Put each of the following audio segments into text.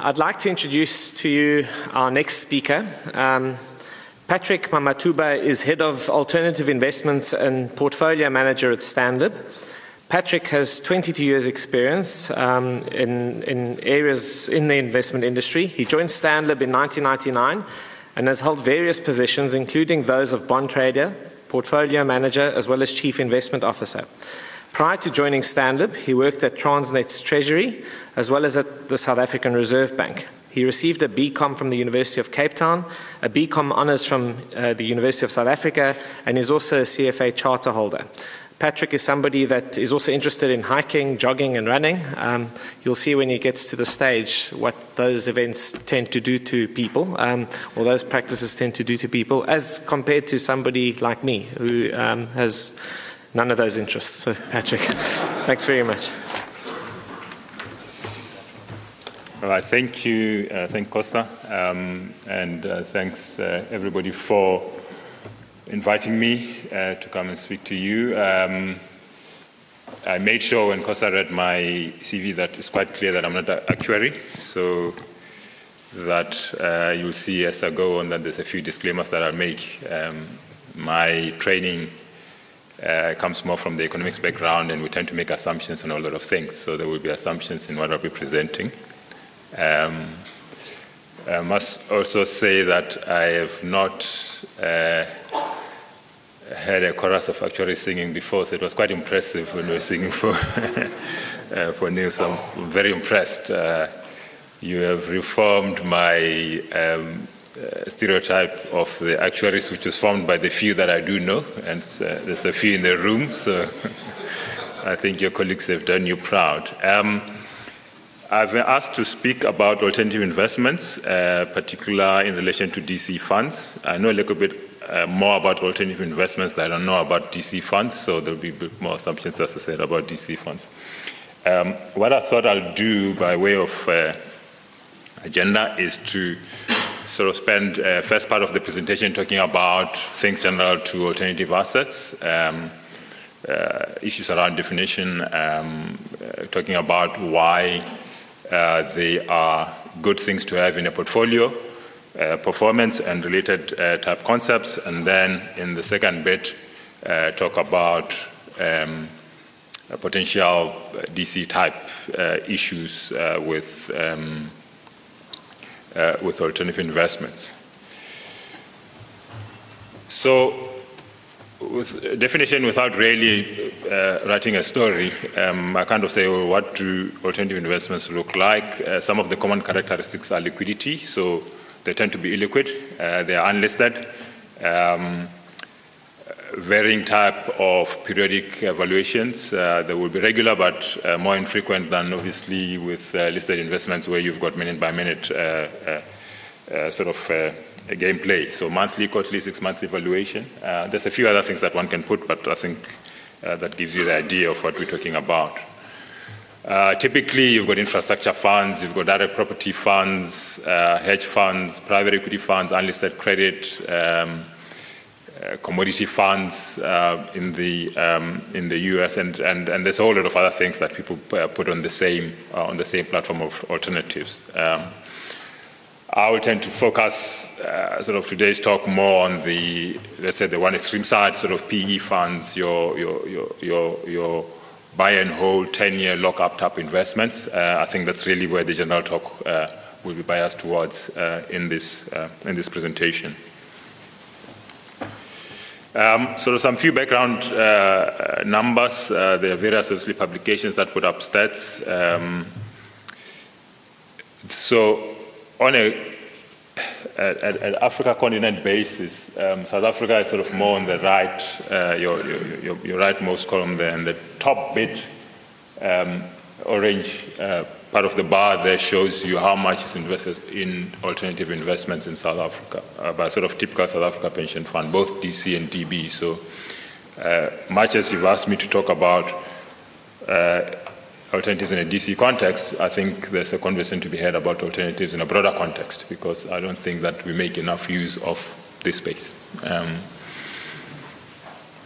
I'd like to introduce to you our next speaker. Um, Patrick Mamathuba is Head of Alternative Investments and Portfolio Manager at Stanlib. Patrick has 22 years' experience um, in, in areas in the investment industry. He joined Stanlib in 1999 and has held various positions, including those of bond trader, portfolio manager, as well as chief investment officer. Prior to joining Stanlib, he worked at Transnet's Treasury as well as at the South African Reserve Bank. He received a BCom from the University of Cape Town, a BCom honours from uh, the University of South Africa, and is also a CFA charter holder. Patrick is somebody that is also interested in hiking, jogging, and running. Um, you'll see when he gets to the stage what those events tend to do to people, um, or those practices tend to do to people, as compared to somebody like me who um, has none of those interests. So, Patrick, thanks very much. All right, thank you, uh, thank Costa, um, and uh, thanks uh, everybody for inviting me uh, to come and speak to you. Um, I made sure when Costa read my CV that it's quite clear that I'm not an actuary, so that uh, you'll see as I go on that there's a few disclaimers that I'll make. Um, my training uh, comes more from the economics background, and we tend to make assumptions on a lot of things. So there will be assumptions in what I'll be presenting. Um, I must also say that I have not uh, had a chorus of actually singing before, so it was quite impressive when we were singing for, uh, for I'm very impressed. Uh, you have reformed my um, uh, stereotype of the actuaries, which is formed by the few that I do know, and uh, there's a few in the room, so I think your colleagues have done you proud. Um, I've been asked to speak about alternative investments, uh, particularly in relation to DC funds. I know a little bit uh, more about alternative investments than I don't know about DC funds, so there'll be a bit more assumptions, as I said, about DC funds. Um, what I thought I'll do by way of uh, agenda is to sort of spend uh, first part of the presentation talking about things general to alternative assets, um, uh, issues around definition, um, uh, talking about why uh, they are good things to have in a portfolio, uh, performance and related uh, type concepts, and then in the second bit, talk about um, potential DC type issues with, um, with alternative investments. So with definition without really uh, writing a story, um, I kind of say, well, what do alternative investments look like? Uh, some of the common characteristics are liquidity, so they tend to be illiquid, uh, they are unlisted, um, varying type of periodic evaluations. Uh, they will be regular, but uh, more infrequent than obviously with uh, listed investments where you've got minute by minute sort of gameplay. So monthly, quarterly, six monthly evaluation. Uh, there's a few other things that one can put, but I think uh, that gives you the idea of what we're talking about. Uh, typically, you've got infrastructure funds, you've got direct property funds, uh, hedge funds, private equity funds, unlisted credit, um, uh, commodity funds uh, in the um, in the US, and, and and there's a whole lot of other things that people put on the same on the same platform of alternatives. Um, I will tend to focus uh, sort of today's talk more on the, let's say, the one extreme side, sort of PE funds, your, your, your, your, your buy and hold 10 year lock up type investments. Uh, I think that's really where the general talk uh, will be biased towards uh, in, this, uh, in this presentation. Um, so some few background uh, numbers. there are various obviously publications that put up stats. Um, so on a at, Africa continent basis, um, South Africa is sort of more on the right, uh, your, your, your, rightmost column there, and the top bit, um, orange uh, part of the bar there shows you how much is invested in alternative investments in South Africa uh, by sort of typical South Africa pension fund, both DC and DB. So uh, much as you've asked me to talk about uh, alternatives in a DC context, I think there's a conversation to be had about alternatives in a broader context because I don't think that we make enough use of this space. Um,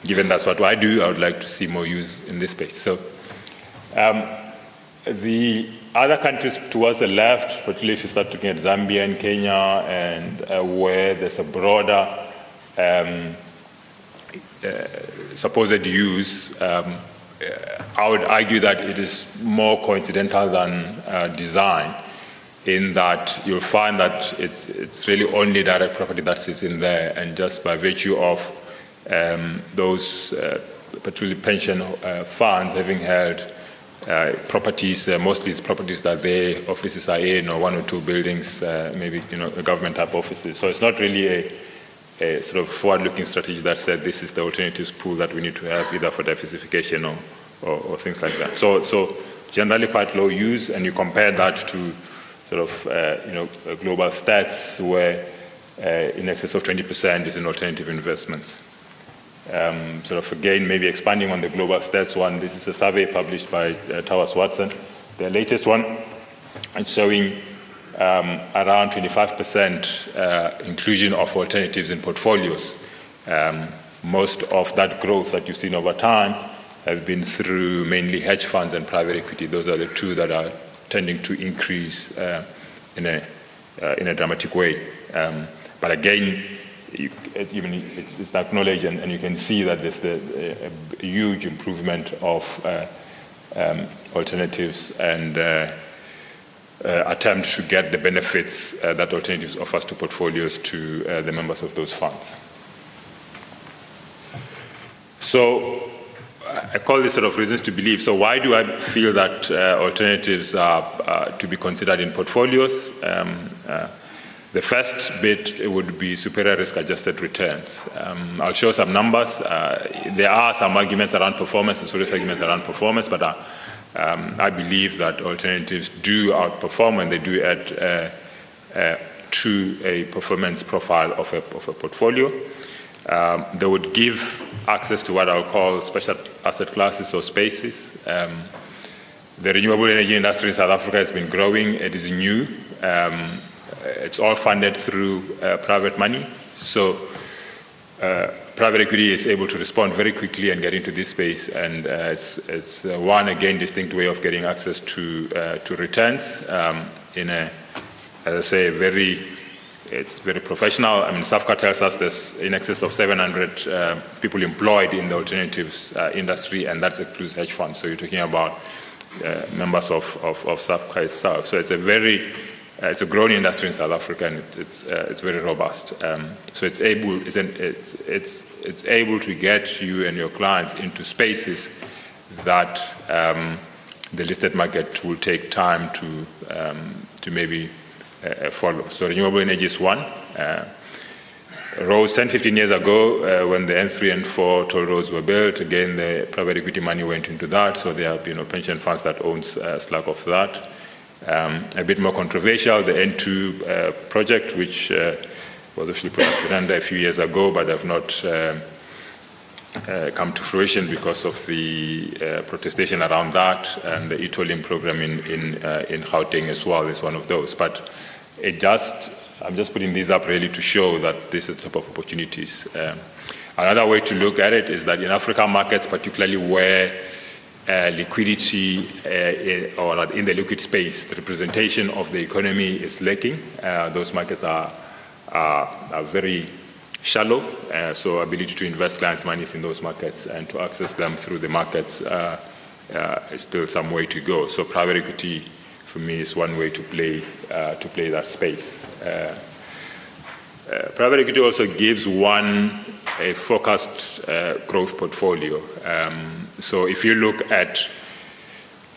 given that's what I do, I would like to see more use in this space. So, um, the other countries towards the left, particularly if you start looking at Zambia and Kenya, and uh, where there's a broader um, uh, supposed use, um, uh, I would argue that it is more coincidental than uh, design in that you'll find that it's, it's really only direct property that sits in there, and just by virtue of um, those, uh, particularly pension funds, having held uh, properties, uh, mostly it's properties that their offices are in, or one or two buildings, uh, maybe you know, government type offices. So it's not really a, a sort of forward-looking strategy that said this is the alternatives pool that we need to have either for diversification or, or, or things like that. So, so generally quite low use, and you compare that to sort of, uh, you know, global stats where uh, in excess of 20% is in alternative investments. Um, sort of again, maybe expanding on the global stats one, this is a survey published by uh, Towers Watson, the latest one, and showing um, around 25% uh, inclusion of alternatives in portfolios. Um, most of that growth that you've seen over time have been through mainly hedge funds and private equity. Those are the two that are tending to increase uh, in, a, uh, in a dramatic way. Um, but again, you, even it's, it's acknowledged, and, and, you can see that there's the, a, huge improvement of uh, um, alternatives and uh, uh, attempt to get the benefits uh, that alternatives offers to portfolios to uh, the members of those funds. So I call this sort of reasons to believe. So why do I feel that uh, alternatives are to be considered in portfolios? Um, the first bit would be superior risk-adjusted returns. Um, I'll show some numbers. Uh, there are some arguments around performance and serious arguments around performance, but uh, um, I believe that alternatives do outperform when they do add uh, to a performance profile of a, of a portfolio. Um, they would give access to what I'll call special asset classes or spaces. Um, the renewable energy industry in South Africa has been growing. It is new. Um, it's all funded through uh, private money. So uh, private equity is able to respond very quickly and get into this space. And uh, it's, it's uh, one, again, distinct way of getting access to, uh, to returns um, in a, as I say, very it's very professional. I mean, SAVCA tells us there's in excess of 700 uh, people employed in the alternatives uh, industry, and that includes hedge funds. So you're talking about uh, members of, of, of SAVCA itself. So it's a very uh, it's a growing industry in South Africa, and it, it's uh, it's very robust. Um, so it's able it's, an, it's it's it's able to get you and your clients into spaces that um, the listed market will take time to um, to maybe uh, follow. So renewable energy is one. Uh, roads 10, 15 years ago, uh, when the N3 and 4 toll roads were built, again, the private equity money went into that. So there have you know, pension funds that owns a slug of that. Um, a bit more controversial, the N2 uh, project, which uh, was actually put under a few years ago, but have not uh, come to fruition because of the protestation around that, and the e-tolling program in, in, in Gauteng as well is one of those. But it just, I'm just putting these up really to show that this is the type of opportunities. Um, another way to look at it is that in African markets, particularly where uh, liquidity uh, or in the liquid space, the representation of the economy is lacking. Uh, those markets are, are, are very shallow, uh, so ability to invest clients' money in those markets and to access them through the markets uh, is still some way to go. So private equity for me is one way to play to play that space. Private equity also gives one a focused growth portfolio. Um, so if you look at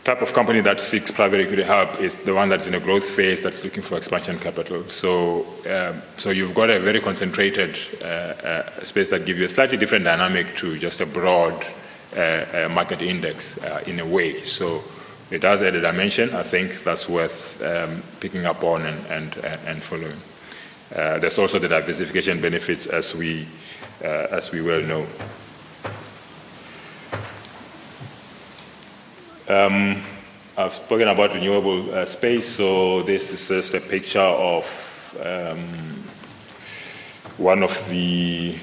type of company that seeks private equity help is the one that's in a growth phase that's looking for expansion capital. So, um, so you've got a very concentrated uh, uh, space that gives you a slightly different dynamic to just a broad market index in a way. So it does add a dimension. I think that's worth um, picking up on and, and, and following. Uh, there's also the diversification benefits as we, uh, as we well know. Um, I've spoken about renewable uh, space, so this is just a picture of um, one of the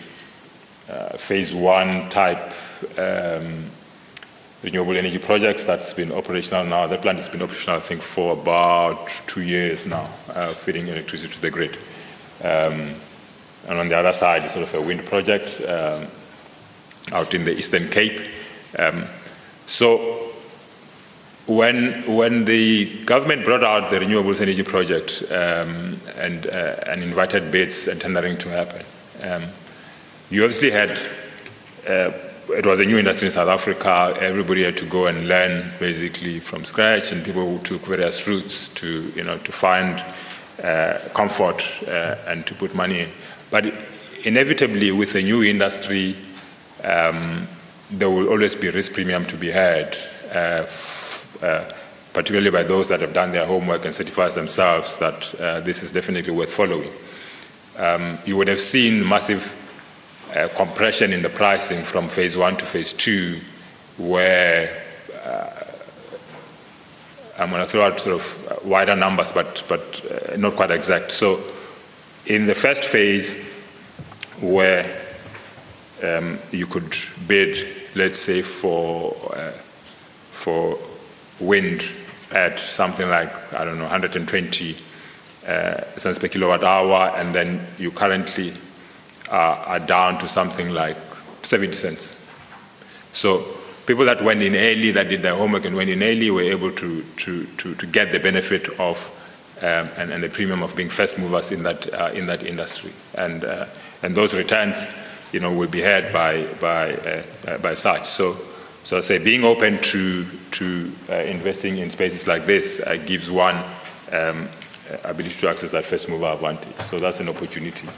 uh, phase one type um, renewable energy projects that's been operational now. That plant has been operational, I think, for about two years now, uh, feeding electricity to the grid. Um, and on the other side, sort of a wind project um, out in the Eastern Cape. Um, so when, when the government brought out the renewables energy project um, and, uh, and invited bids and tendering to happen, um, you obviously had uh, it was a new industry in South Africa. Everybody had to go and learn basically from scratch, and people took various routes to, you know, to find uh, comfort uh, and to put money in. But inevitably, with a new industry, um, there will always be risk premium to be had, uh, uh particularly by those that have done their homework and certified themselves that uh, this is definitely worth following. Um, you would have seen massive uh, compression in the pricing from phase one to phase two, where uh, I'm going to throw out sort of wider numbers, but, but uh, not quite exact. So, in the first phase, where um, you could bid, let's say, for, uh, for wind at something like, I don't know, 120 uh, cents per kilowatt hour, and then you currently are, are down to something like 70 cents. So people that went in early, that did their homework and went in early, were able to, to, to, to get the benefit of um, and, and, the premium of being first movers in that, uh, in that industry. And, uh, and those returns you know, will be had by, by, uh, uh by such. So, so I say being open to, to uh, investing in spaces like this uh, gives one um, ability to access that first mover advantage. So that's an opportunity.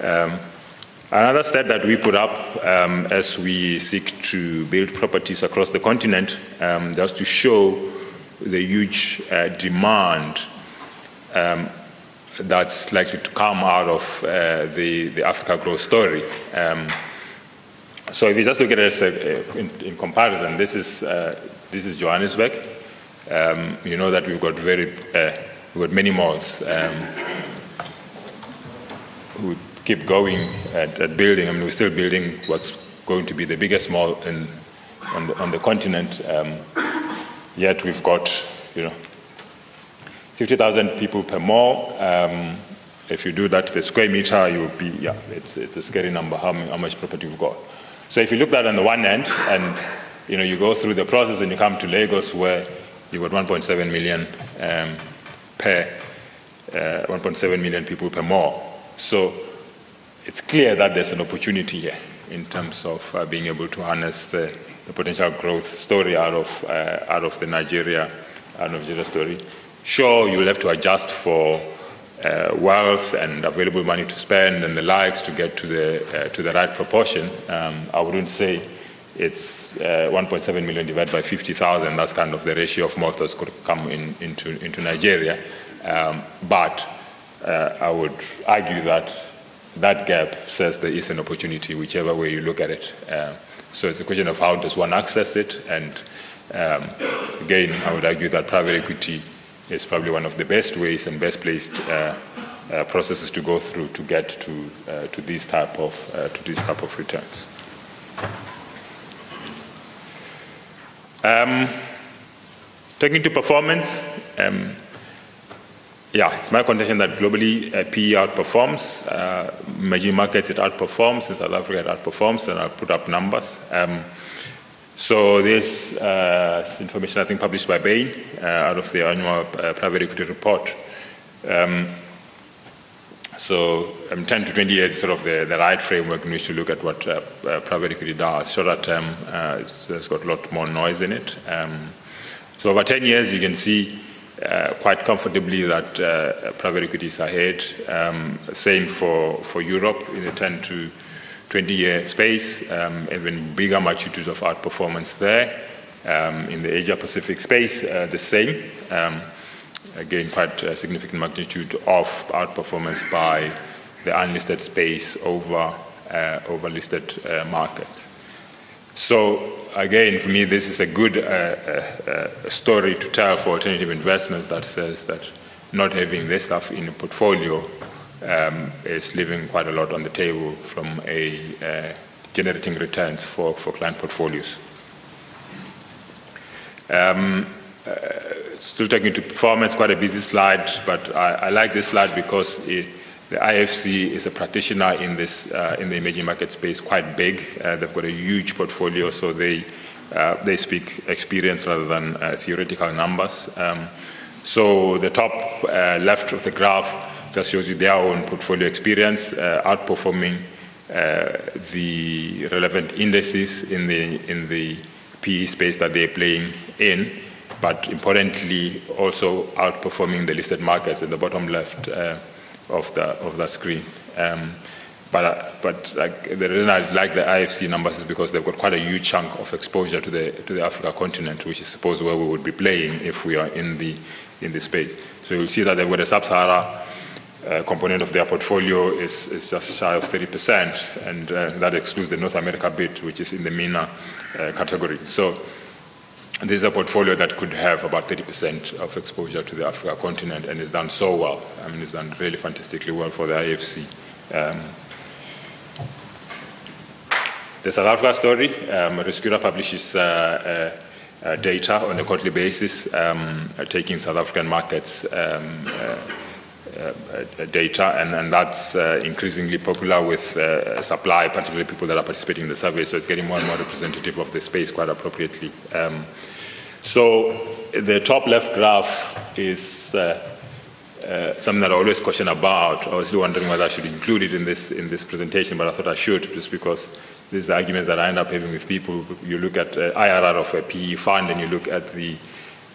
Um, another stat that we put up um, as we seek to build properties across the continent um, just to show the huge uh, demand um, that's likely to come out of uh, the, the Africa growth story. So if you just look at it a, in, in, comparison, this is, uh, this is Johannesburg. Um, you know that we've got very, uh, we've got many malls um, keep going at, at, building. I mean, we're still building what's going to be the biggest mall in, on, the, on the continent. Um, yet we've got, you know, 50,000 people per mall. Um, if you do that to the square meter, you'll be, yeah, it's, it's a scary number how, how much property we've got. So if you look at that on the one end, and you know, you go through the process and you come to Lagos where you've got 1.7 million um, per, uh, 1.7 million people per mall. So it's clear that there's an opportunity here in terms of uh, being able to harness the, the, potential growth story out of, uh, out of the Nigeria, out of Nigeria story. Sure, you'll have to adjust for uh, wealth and available money to spend and the likes to get to the, uh, to the right proportion. Um, I wouldn't say it's uh, 1.7 million divided by 50,000. That's kind of the ratio of malls could come in, into, into Nigeria. Um, but uh, I would argue that that gap says there is an opportunity, whichever way you look at it. Uh, so it's a question of how does one access it, and um, again, I would argue that private equity is probably one of the best ways and best placed uh, uh, processes to go through to get to uh, to these type of uh, to these type of returns. Um, taking to performance. Um, yeah, it's my contention that globally uh, PE outperforms. Uh, emerging markets it outperforms. In South Africa it outperforms, and I'll put up numbers. Um, so this uh, information I think published by Bain uh, out of the annual uh, private equity report. Um, so um, 10 to 20 years is sort of the, the right framework in which to look at what uh, uh, private equity does. Shorter term, uh, it's, it's got a lot more noise in it. Um, so over 10 years, you can see quite comfortably that private equity is ahead. Um, same for, for Europe in the 10 to 20 year space, um, even bigger magnitude of outperformance there. Um, in the Asia Pacific space, uh, the same. Um, again, quite a significant magnitude of outperformance by the unlisted space over, uh, over listed uh, markets. So again, for me, this is a good uh, uh, story to tell for alternative investments that says that not having this stuff in a portfolio um, is leaving quite a lot on the table from a uh, generating returns for, for client portfolios. Um, uh, still taking into performance, quite a busy slide, but I, I like this slide because it, the IFC is a practitioner in this uh, in the emerging market space, quite big. Uh, they've got a huge portfolio, so they uh, they speak experience rather than uh, theoretical numbers. Um, so the top uh, left of the graph just shows you their own portfolio experience, uh, outperforming the relevant indices in the in the PE space that they're playing in, but importantly also outperforming the listed markets in the bottom left of the of the screen. Um, but but like, the reason I like the IFC numbers is because they've got quite a huge chunk of exposure to the to the Africa continent, which is supposed where we would be playing if we are in the in the space. So you'll see that they've got a sub-Sahara uh, component of their portfolio is, is just shy of 30%, and uh, that excludes the North America bit, which is in the MENA uh, category. So this is a portfolio that could have about 30% of exposure to the Africa continent and it's done so well. I mean, it's done really fantastically well for the IFC. Um, the South Africa story, um, RisCura publishes uh, uh, uh, data on a quarterly basis, um, taking South African markets um, uh, data, and, and that's uh, increasingly popular with supply, particularly people that are participating in the survey, so it's getting more and more representative of the space quite appropriately. Um, so the top left graph is uh, uh, something that I always question about. I was still wondering whether I should include it in this in this presentation, but I thought I should, just because these are arguments that I end up having with people. You look at uh, IRR of a PE fund, and you look at the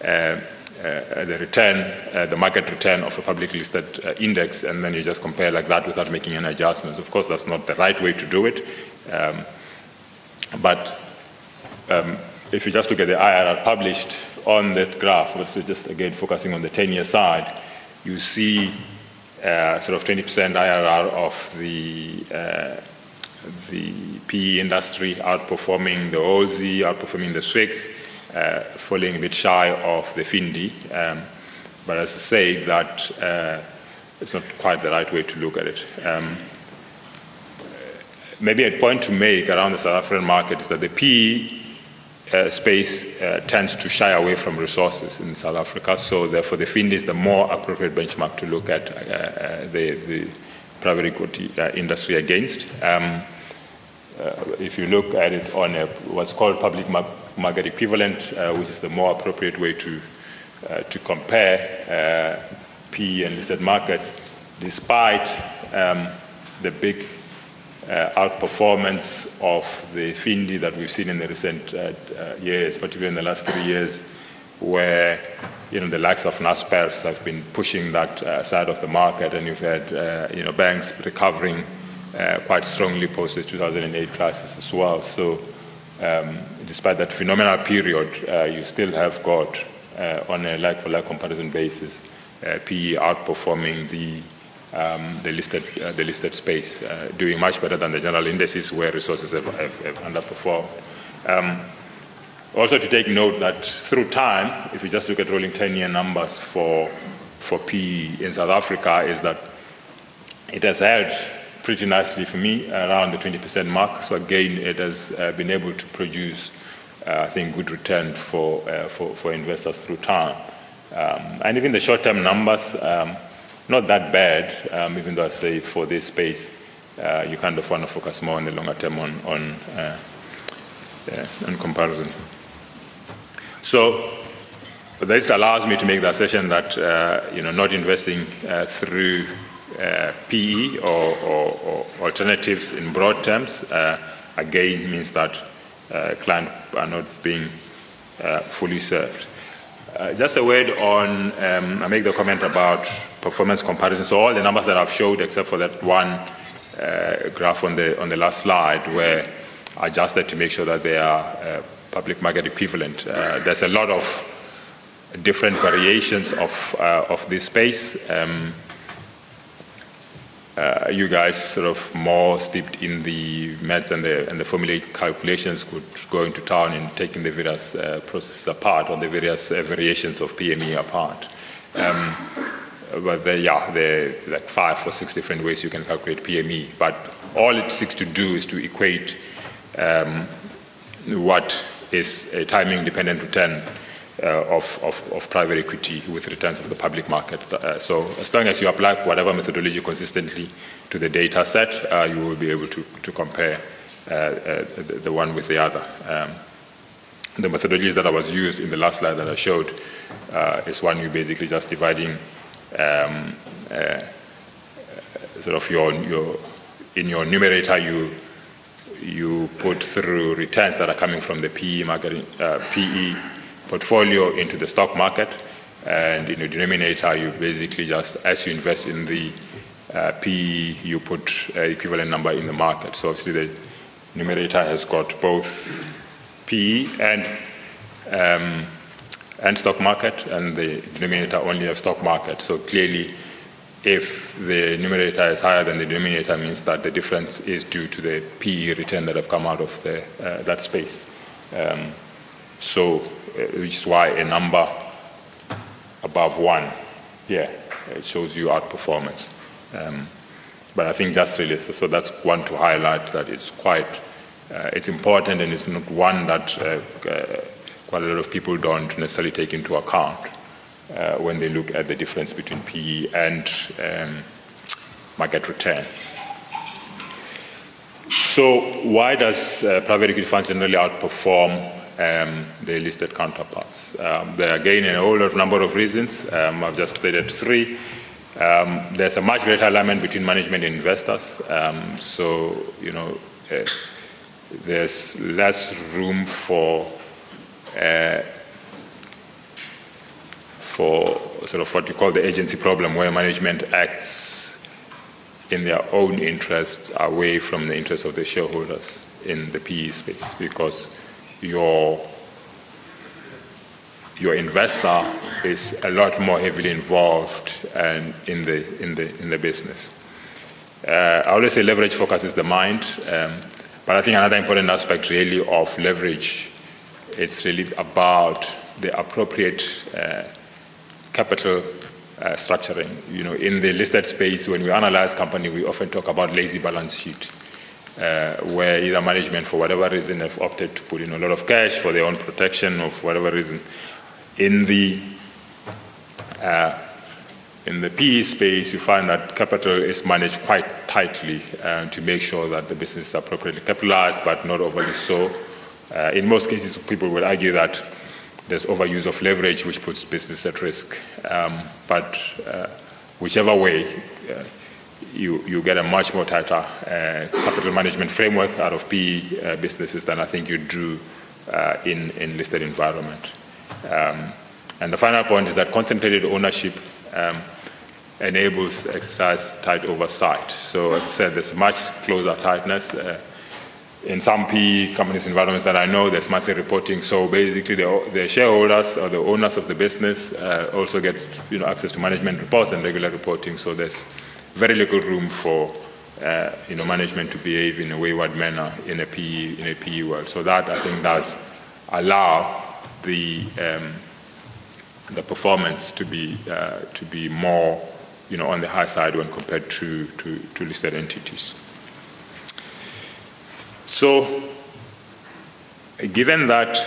uh, uh, the return, uh, the market return of a publicly listed index, and then you just compare like that without making any adjustments. Of course, that's not the right way to do it, um, but um, if you just look at the IRR published on that graph, but just again focusing on the 10-year side, you see uh, sort of 20% IRR of the uh, the PE industry outperforming the ALSI, outperforming the uh, falling a bit shy of the Findi. Um, but as I say, that uh, it's not quite the right way to look at it. Um, maybe a point to make around the South African market is that the PE uh, space uh, tends to shy away from resources in South Africa. So therefore, the FIND is the more appropriate benchmark to look at uh, uh the, the, private equity uh, industry against. Um, uh, if you look at it on a, what's called public market equivalent, which is the more appropriate way to, to compare PE and listed markets, despite um, the big uh, outperformance of the Findi that we've seen in the recent uh, uh, years, particularly in the last three years, where you know the likes of Naspers have been pushing that uh, side of the market, and you've had uh, you know banks recovering uh, quite strongly post the 2008 crisis as well. So, um, despite that phenomenal period, you still have got on a like-for-like comparison basis, PE outperforming the um, the, listed, uh, the listed space, uh, doing much better than the general indices where resources have, have, have underperformed. Um, also to take note that through time, if you just look at rolling 10-year numbers for, for PE in South Africa, is that it has held pretty nicely for me around the 20% mark. So again, it has uh, been able to produce, uh, I think, good return for, uh, for, for, investors through time. Um, and even the short-term numbers, um, not that bad, um, even though I say for this space, uh, you kind of want to focus more on the longer term on, on, uh, on comparison. So this allows me to make the assertion that uh, you know not investing through uh, PE or, or, or, alternatives in broad terms uh, again means that clients are not being fully served. Uh, just a word on, um, I make the comment about performance comparison. So all the numbers that I've showed, except for that one uh, graph on the on the last slide, were adjusted to make sure that they are uh, public market equivalent. Uh, there's a lot of different variations of uh, of this space. Um, uh, you guys sort of more steeped in the maths and the, and the formulaic calculations could go into town in taking the various uh, processes apart or the various uh, variations of PME apart. Um, but there, yeah, there are like five or six different ways you can calculate PME. But all it seeks to do is to equate um, what is a timing dependent return of, of, of, private equity with returns of the public market. Uh, so as long as you apply whatever methodology consistently to the data set, uh, you will be able to, to compare uh, uh, the, the, one with the other. Um, the methodologies that I was used in the last slide that I showed uh, is one you basically just dividing um, sort of your, your, in your numerator you you put through returns that are coming from the PE market, PE portfolio into the stock market. And in the denominator, you basically just, as you invest in the uh, PE, you put uh, equivalent number in the market. So obviously the numerator has got both PE and um, and stock market, and the denominator only has stock market. So clearly, if the numerator is higher than the denominator, means that the difference is due to the PE return that have come out of the, uh, that space. Um, so which is why a number above one, yeah, it shows you outperformance. Um, but I think that's really, so, so, that's one to highlight that it's quite, uh, it's important and it's not one that uh, uh, quite a lot of people don't necessarily take into account uh, when they look at the difference between PE and um, market return. So why does uh, private equity funds generally outperform um, the listed counterparts. Um, there are again a whole number of reasons. Um, I've just stated three. Um, there's a much greater alignment between management and investors. Um, so, you know, uh, there's less room for uh, for sort of what you call the agency problem, where management acts in their own interest away from the interests of the shareholders in the PE space, because your your investor is a lot more heavily involved and in the in the in the business. Uh, I always say leverage focuses the mind, um, but I think another important aspect really of leverage is really about the appropriate uh, capital uh, structuring. You know, in the listed space, when we analyze company, we often talk about lazy balance sheet uh, where either management, for whatever reason, have opted to put in a lot of cash for their own protection or for whatever reason. In the uh, in the PE space, you find that capital is managed quite tightly uh, to make sure that the business is appropriately capitalized, but not overly so. Uh, in most cases, people would argue that there's overuse of leverage, which puts business at risk. Um, but uh, whichever way, uh, you, you get a much more tighter uh, capital management framework out of PE uh, businesses than I think you do uh, in, in listed environment. Um, and the final point is that concentrated ownership um, enables exercise tight oversight. So as I said, there's much closer tightness. Uh, in some PE companies environments that I know, there's monthly reporting. So basically, the, the shareholders or the owners of the business uh, also get you know, access to management reports and regular reporting. So there's very little room for uh, you know, management to behave in a wayward manner in a PE, in a PE world. So that, I think, does allow the, um, the performance to be, uh, to be more you know, on the high side when compared to, to, to listed entities. So, given that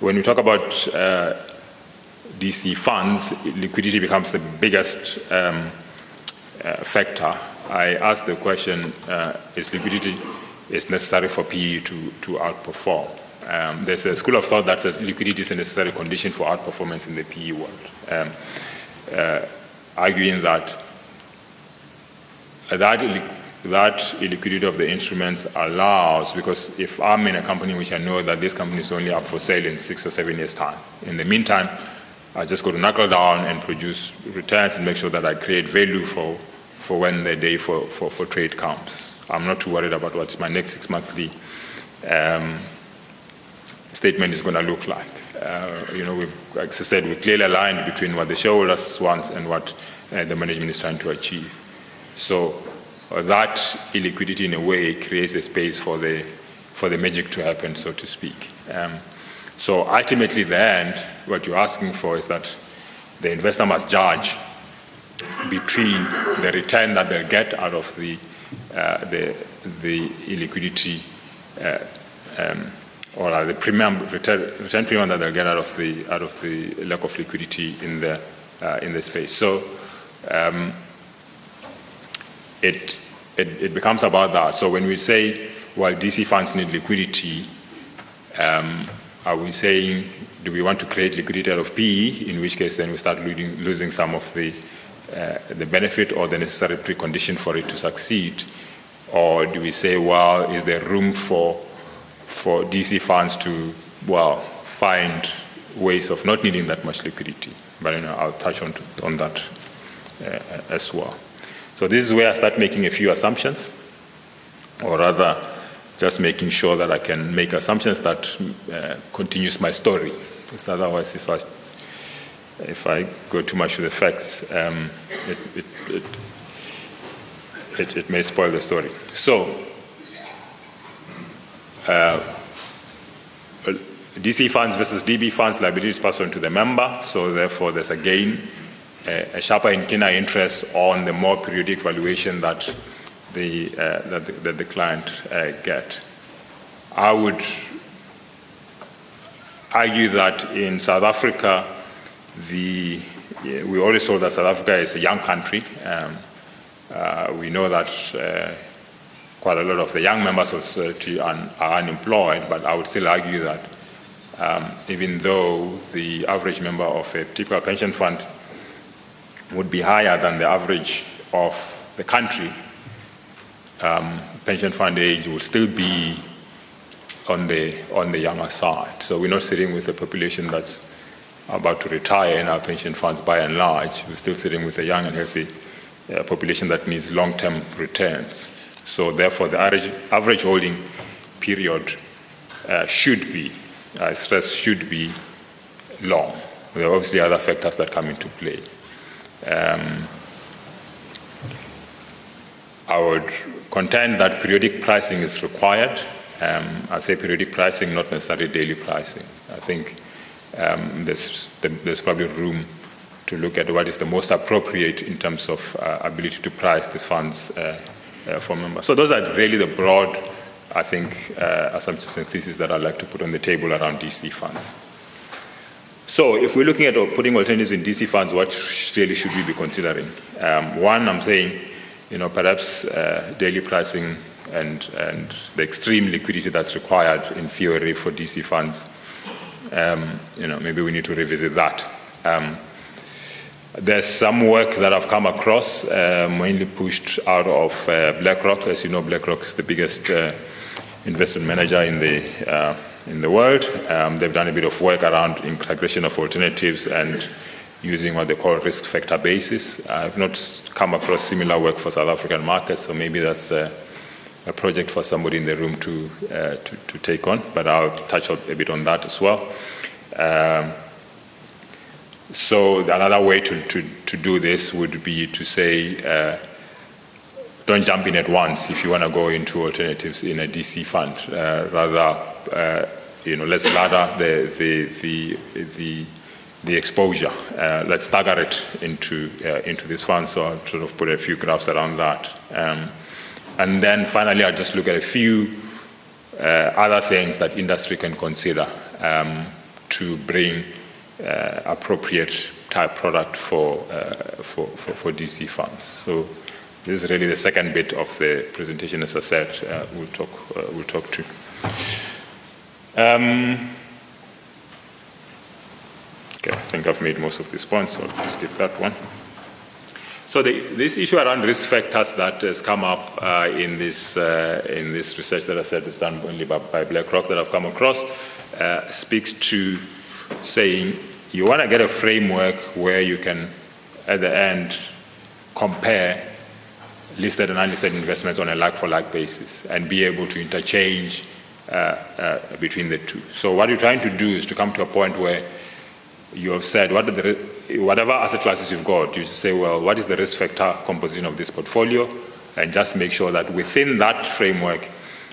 when we talk about uh, DC funds, liquidity becomes the biggest um, factor, I asked the question, uh, is liquidity is necessary for PE to, to outperform? Um, there's a school of thought that says liquidity is a necessary condition for outperformance in the PE world, um, uh, arguing that that, that illiquidity of the instruments allows, because if I'm in a company which I know that this company is only up for sale in six or seven years' time, in the meantime, I just got to knuckle down and produce returns and make sure that I create value for, for when the day for, for, for trade comes. I'm not too worried about what my next six monthly um, statement is going to look like. Uh, you know, we've, like I said, we're clearly aligned between what the shareholders want and what uh, the management is trying to achieve. So uh, that illiquidity, in a way, creates a space for the for the magic to happen, so to speak. Um, so ultimately, then, what you're asking for is that the investor must judge between the return that they'll get out of the, uh, the, the illiquidity uh, um, or the premium return, return premium that they'll get out of the out of the lack of liquidity in the uh, in the space. So um, it, it it becomes about that. So when we say well DC funds need liquidity, um, are we saying do we want to create liquidity out of PE? In which case then we start losing, losing some of the uh, the benefit or the necessary precondition for it to succeed, or do we say well is there room for for DC funds to, well, find ways of not needing that much liquidity. But you know, I'll touch on, to, on that uh, as well. So this is where I start making a few assumptions, or rather, just making sure that I can make assumptions that uh, continues my story. Because otherwise, if I if I go too much to the facts, um, it, it, it, it, it may spoil the story. So uh, DC funds versus DB funds, liabilities passed on to the member, so therefore there's again a, a sharper and keener interest on the more periodic valuation that the, uh, that, the that the, client uh, get. I would argue that in South Africa, the, we always saw that South Africa is a young country. Um, uh, we know that uh, quite a lot of the young members of society are, unemployed, but I would still argue that um, even though the average member of a particular pension fund would be higher than the average of the country, um, pension fund age will still be on the on the younger side. So we're not sitting with a population that's about to retire in our pension funds by and large. We're still sitting with a young and healthy uh, population that needs long-term returns. So therefore, the average, average holding period uh, should be, uh, stress should be long. There are obviously other factors that come into play. Um, I would contend that periodic pricing is required. Um, I say periodic pricing, not necessarily daily pricing. I think um, there's, there's probably room to look at what is the most appropriate in terms of uh, ability to price the funds uh, uh, for members. So those are really the broad, I think, uh, assumptions and theses that I'd like to put on the table around DC funds. So if we're looking at putting alternatives in DC funds, what really should we be considering? Um, one, I'm saying, you know, perhaps uh, daily pricing and, and the extreme liquidity that's required in theory for DC funds, um, you know, maybe we need to revisit that. Um, there's some work that I've come across, uh, mainly pushed out of uh, BlackRock. As you know, BlackRock is the biggest uh, investment manager in the uh, in the world. Um, they've done a bit of work around integration of alternatives and using what they call risk factor basis. I've not come across similar work for South African markets, so maybe that's a, a project for somebody in the room to, uh, to, to take on. But I'll touch a bit on that as well. Um, so another way to, to, to do this would be to say, uh, don't jump in at once if you want to go into alternatives in a DC fund. Uh, rather, uh, you know, let's ladder the, the, the, the, the exposure. Uh, let's stagger it into, uh, into this fund. So I'll sort of put a few graphs around that. Um, and then finally, I'll just look at a few uh, other things that industry can consider um, to bring uh, appropriate type product for, uh, for, for, for, DC funds. So this is really the second bit of the presentation, as I said, uh, we'll, talk, we'll talk to. Um, okay, I think I've made most of these points, so I'll skip that one. So the, this issue around risk factors that has come up uh, in this uh, in this research that I said was done only by, by BlackRock that I've come across uh, speaks to saying you want to get a framework where you can, at the end, compare listed and unlisted investments on a like-for-like basis and be able to interchange uh, uh, between the two. So what you're trying to do is to come to a point where you have said what the, whatever asset classes you've got, you say, well, what is the risk factor composition of this portfolio, and just make sure that within that framework,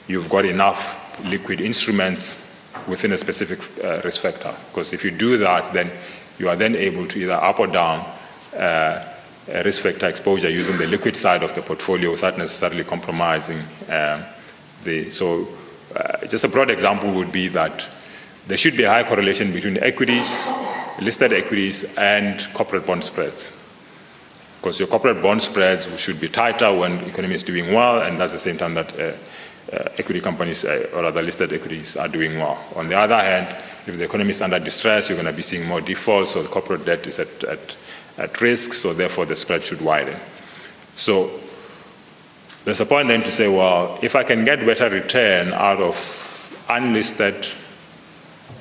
you've got enough liquid instruments within a specific uh, risk factor. Because if you do that, then you are then able to either up or down uh, risk factor exposure using the liquid side of the portfolio without necessarily compromising um, the. So uh, just a broad example would be that there should be a high correlation between equities, listed equities, and corporate bond spreads. Because your corporate bond spreads should be tighter when the economy is doing well, and that's the same time that uh, uh, equity companies uh, or other listed equities are doing well. On the other hand, if the economy is under distress, you're going to be seeing more defaults, so the corporate debt is at, at, at risk, so therefore the spread should widen. So there's a point then to say, well, if I can get better return out of unlisted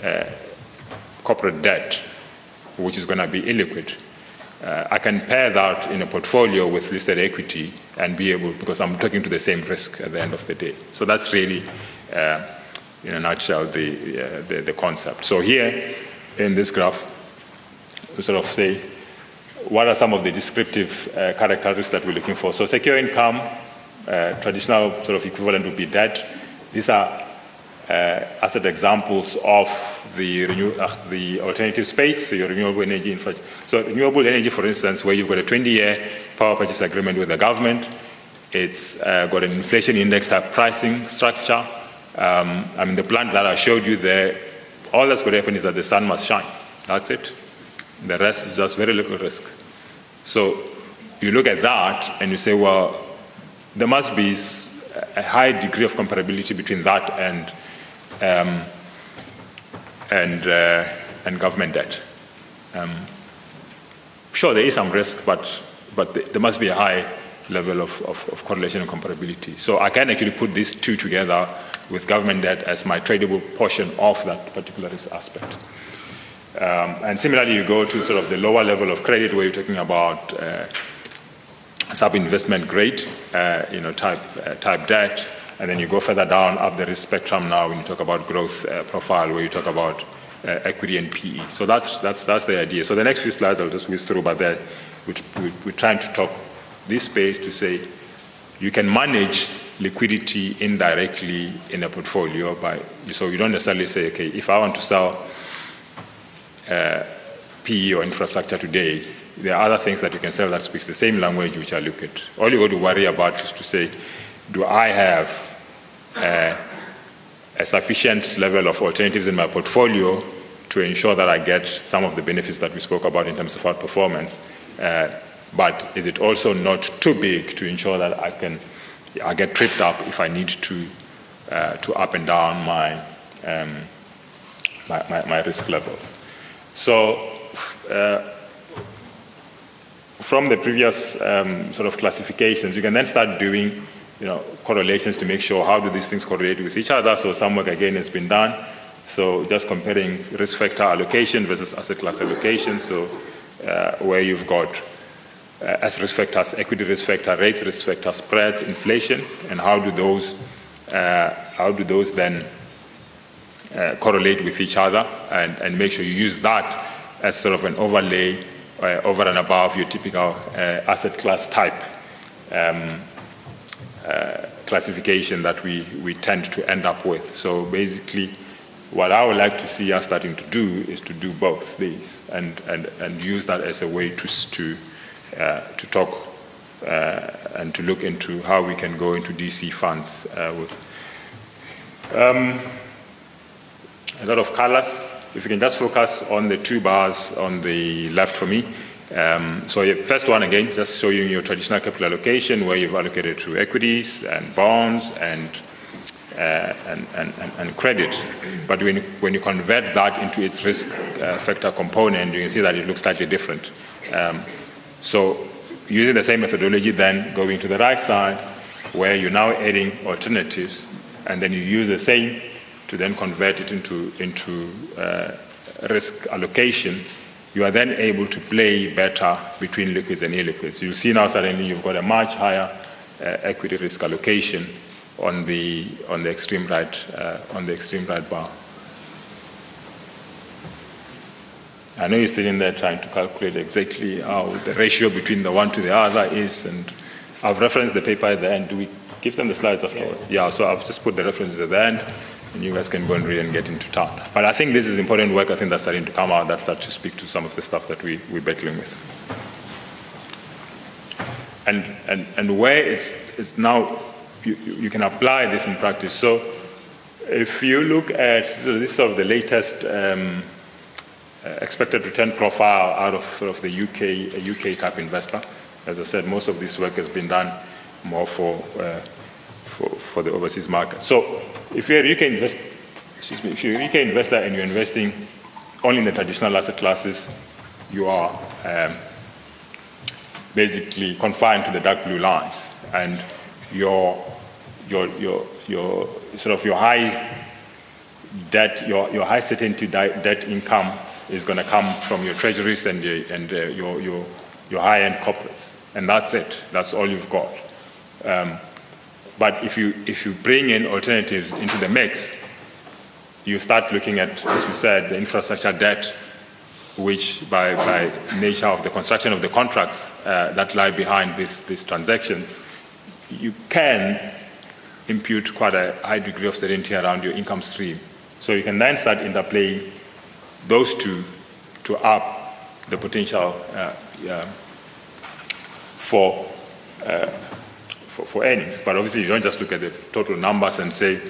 uh, corporate debt, which is going to be illiquid, uh, I can pair that in a portfolio with listed equity and be able, because I'm talking to the same risk at the end of the day. So that's really, uh, in a nutshell, the, uh, the, the, concept. So here in this graph, we sort of say, what are some of the descriptive uh, characteristics that we're looking for? So secure income, uh, traditional sort of equivalent would be debt. These are asset examples of the, renew, uh, the alternative space, so your renewable energy infrastructure. So renewable energy, for instance, where you've got a 20-year power purchase agreement with the government, it's uh, got an inflation index type pricing structure. Um, I mean, the plant that I showed you there, all that's going to happen is that the sun must shine. That's it. The rest is just very little risk. So you look at that and you say, well, there must be a high degree of comparability between that and um, and uh, and government debt. Um, sure, there is some risk, but but there must be a high level of, of, of, correlation and comparability. So I can actually put these two together with government debt as my tradable portion of that particular risk aspect. Um, and similarly, you go to sort of the lower level of credit where you're talking about uh, sub-investment grade, uh, you know, type, uh, type debt, and then you go further down up the risk spectrum now when you talk about growth uh, profile, where you talk about uh, equity and PE. So that's, that's, that's the idea. So the next few slides I'll just whiz through, but there we, we're trying to talk this space to say you can manage liquidity indirectly in a portfolio by, so you don't necessarily say, okay, if I want to sell uh, PE or infrastructure today, there are other things that you can sell that speaks the same language which I look at. All you got to worry about is to say, do I have a sufficient level of alternatives in my portfolio to ensure that I get some of the benefits that we spoke about in terms of outperformance? Uh, but is it also not too big to ensure that I can I get tripped up if I need to uh, to up and down my, um, my, my, my risk levels? So uh, from the previous um, sort of classifications, you can then start doing you know, correlations to make sure how do these things correlate with each other. So some work again has been done. So just comparing risk factor allocation versus asset class allocation. So uh, where you've got uh, as risk factors, equity risk factor, rates risk factor, spreads, inflation, and how do those uh, how do those then uh, correlate with each other, and, and make sure you use that as sort of an overlay uh, over and above your typical uh, asset class type. Um, uh, classification that we, we tend to end up with. So basically, what I would like to see us starting to do is to do both these and, and, and use that as a way to, to, uh, to talk uh, and to look into how we can go into DC funds uh, with um, a lot of colors. If you can just focus on the two bars on the left for me. Um, so first one again, just showing your traditional capital allocation where you've allocated to equities and bonds and uh, and, and, and, credit. But when, when you convert that into its risk uh, factor component, you can see that it looks slightly different. Um, so using the same methodology, then going to the right side, where you're now adding alternatives, and then you use the same to then convert it into, into uh, risk allocation you are then able to play better between liquids and illiquids. You see now suddenly you've got a much higher uh, equity risk allocation on the on the extreme right uh, on the extreme right bar. I know you're sitting there trying to calculate exactly how the ratio between the one to the other is, and I've referenced the paper at the end. Do we give them the slides afterwards? Yeah, so I've just put the references at the end you guys can go and read and get into town. But I think this is important work. I think that's starting to come out that starts to speak to some of the stuff that we, we're battling with. And, and, and where it's, it's now, you, you can apply this in practice. So if you look at so this is sort of the latest um, uh, expected return profile out of, sort of the UK UK cap investor. As I said, most of this work has been done more for uh, for, for the overseas market. So if you're a UK investor, excuse me, if you're a UK investor and you're investing only in the traditional asset classes, you are um, basically confined to the dark blue lines, and your your your your sort of your high debt, your your high certainty debt income is going to come from your treasuries and your, and uh, your your your high-end corporates, and that's it. That's all you've got. Um, but if you if you bring in alternatives into the mix, you start looking at, as you said, the infrastructure debt, which by, by nature of the construction of the contracts uh, that lie behind this, these transactions, you can impute quite a high degree of certainty around your income stream. So you can then start interplaying those two to up the potential uh, uh, for, for, for earnings. But obviously, you don't just look at the total numbers and say,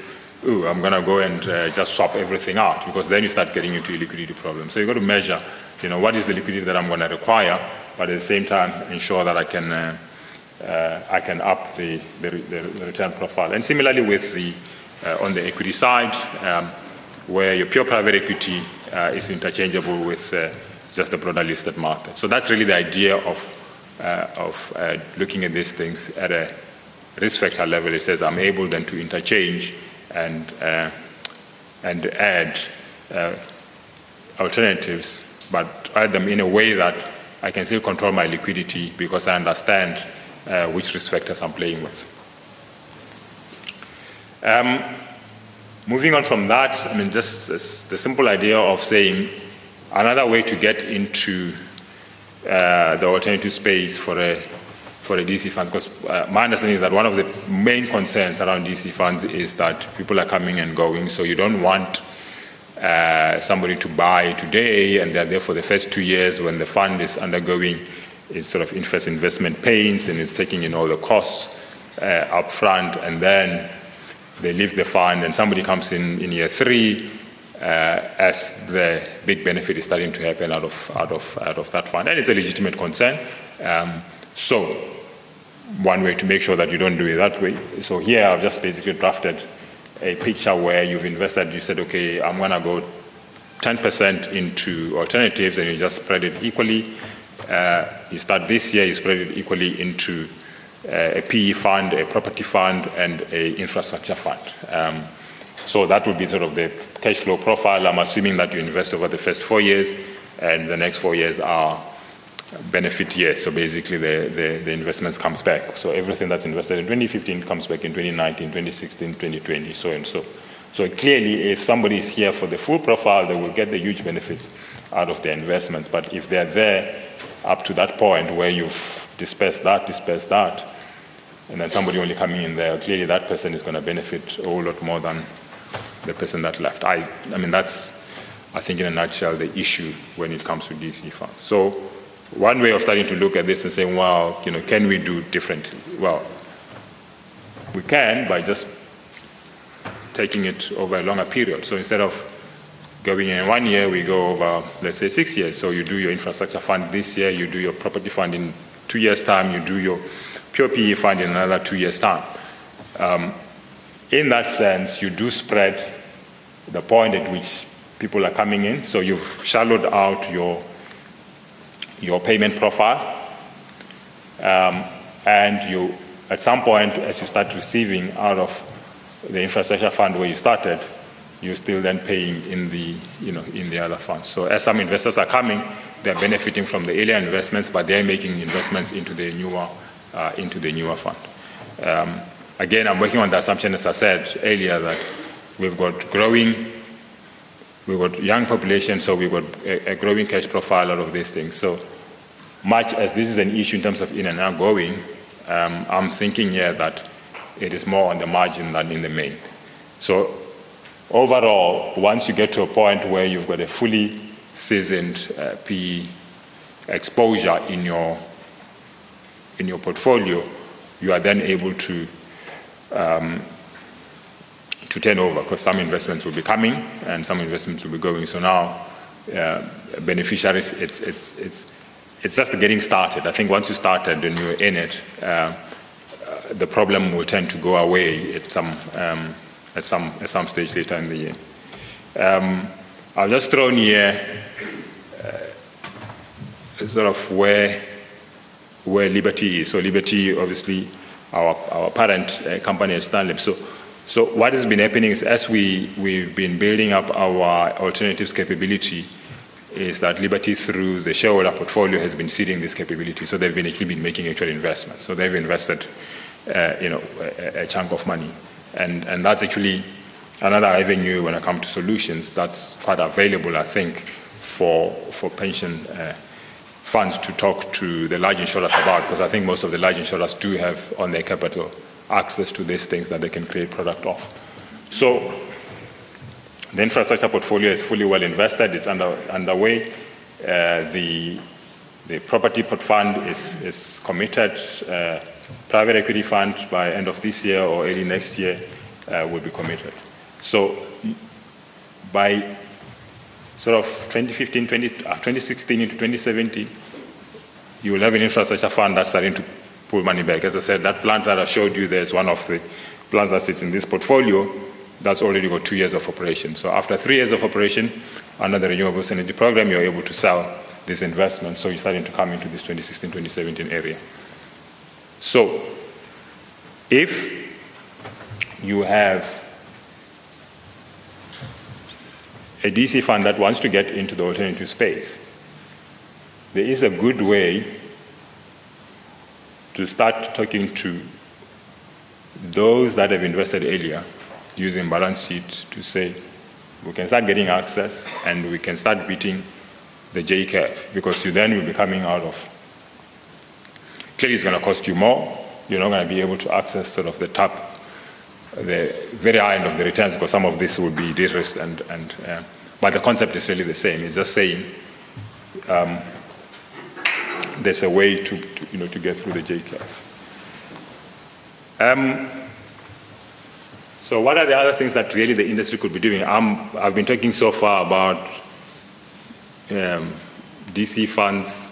ooh, I'm going to go and uh, just swap everything out because then you start getting into a liquidity problem. So you've got to measure, you know, what is the liquidity that I'm going to require, but at the same time ensure that I can, uh, uh, I can up the, the, the, return profile. And similarly with the, uh, on the equity side, um, where your pure private equity uh, is interchangeable with uh, just the broader listed market. So that's really the idea of, of looking at these things at a risk factor level. It says I'm able then to interchange and, uh, and add uh, alternatives, but add them in a way that I can still control my liquidity because I understand uh, which risk factors I'm playing with. Um, moving on from that, I mean, just the simple idea of saying another way to get into uh, the alternative space for a for a DC fund? Because uh, my understanding is that one of the main concerns around DC funds is that people are coming and going, so you don't want uh, somebody to buy today and they're there for the first two years when the fund is undergoing its sort of interest investment pains and it's taking in all the costs uh, up front, and then they leave the fund and somebody comes in in year three uh, as the big benefit is starting to happen out of, out of, out of that fund. And it's a legitimate concern. Um, so one way to make sure that you don't do it that way. So here I've just basically drafted a picture where you've invested, you said, okay, I'm going to go 10% into alternatives and you just spread it equally. Uh, you start this year, you spread it equally into uh, a PE fund, a property fund, and a infrastructure fund. Um, so that would be sort of the cash flow profile. I'm assuming that you invest over the first four years, and the next four years are benefit years. So basically, the, the, the, investments comes back. So everything that's invested in 2015 comes back in 2019, 2016, 2020, so and so. So clearly, if somebody is here for the full profile, they will get the huge benefits out of their investment. But if they're there up to that point where you've dispersed that, dispersed that, and then somebody only coming in there, clearly that person is going to benefit a whole lot more than the person that left. I, I mean, that's, I think, in a nutshell, the issue when it comes to DC funds. So one way of starting to look at this and saying, well, you know, can we do differently? Well, we can by just taking it over a longer period. So instead of going in one year, we go over, let's say, six years. So you do your infrastructure fund this year, you do your property fund in two years' time, you do your pure PE fund in another two years' time. Um, in that sense, you do spread the point at which people are coming in. So you've shallowed out your your payment profile. Um, and you, at some point, as you start receiving out of the infrastructure fund where you started, you're still then paying in the, you know, in the other funds. So as some investors are coming, they're benefiting from the earlier investments, but they're making investments into the newer, uh, into the newer fund. Um, again, I'm working on the assumption, as I said earlier, that we've got growing We've got young population, so we've got a, a, growing cash profile out of these things. So much as this is an issue in terms of in and out going, um, I'm thinking here that it is more on the margin than in the main. So overall, once you get to a point where you've got a fully seasoned uh, PE exposure in your in your portfolio, you are then able to um, to turn over because some investments will be coming and some investments will be going. So now, uh, beneficiaries, it's, it's, it's, it's just getting started. I think once you started and you're in it, uh, uh, the problem will tend to go away at some, um, at some, at some stage later in the year. Um, I've just throw in here uh, sort of where, where Liberty is. So Liberty, obviously, our, our parent uh, company is Standard. So so what has been happening is as we, we've been building up our alternatives capability, is that Liberty through the shareholder portfolio has been seeding this capability. So they've been actually been making actual investments. So they've invested, uh, you know, a, a, chunk of money. And, and that's actually another avenue when it comes to solutions that's quite available, I think, for, for pension uh, funds to talk to the large insurers about, because I think most of the large insurers do have on their capital access to these things that they can create product of. So the infrastructure portfolio is fully well invested. It's under, underway. Uh, the, the property port fund is, is committed. Uh, private equity fund by end of this year or early next year uh, will be committed. So by sort of 2015, 20, uh, 2016 into 2017, you will have an infrastructure fund that's starting to pull money back. As I said, that plant that I showed you there is one of the plants that sits in this portfolio that's already got two years of operation. So after three years of operation under the Renewables Energy Program, you're able to sell this investment. So you're starting to come into this 2016-2017 area. So if you have a DC fund that wants to get into the alternative space, there is a good way to start talking to those that have invested earlier using balance sheet to say we can start getting access and we can start beating the J curve because you then will be coming out of clearly it's going to cost you more. You're not going to be able to access sort of the top, the very high end of the returns because some of this will be de-risked and, and uh, but the concept is really the same. It's just saying um, there's a way to, to, you know, to get through the J curve. Um, so what are the other things that really the industry could be doing? i have been talking so far about um, DC funds,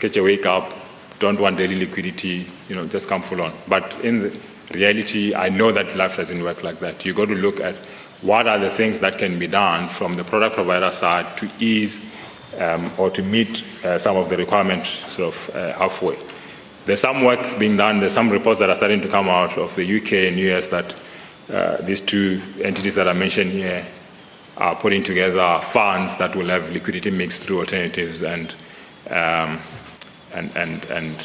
catch a wake up, don't want daily liquidity, you know, just come full on. But in reality, I know that life doesn't work like that. You've got to look at what are the things that can be done from the product provider side to ease um, or to meet uh, some of the requirements sort of uh, halfway. There's some work being done, there's some reports that are starting to come out of the UK and US that uh, these two entities that I mentioned here are putting together funds that will have liquidity mixed through alternatives and, um, and, and, and,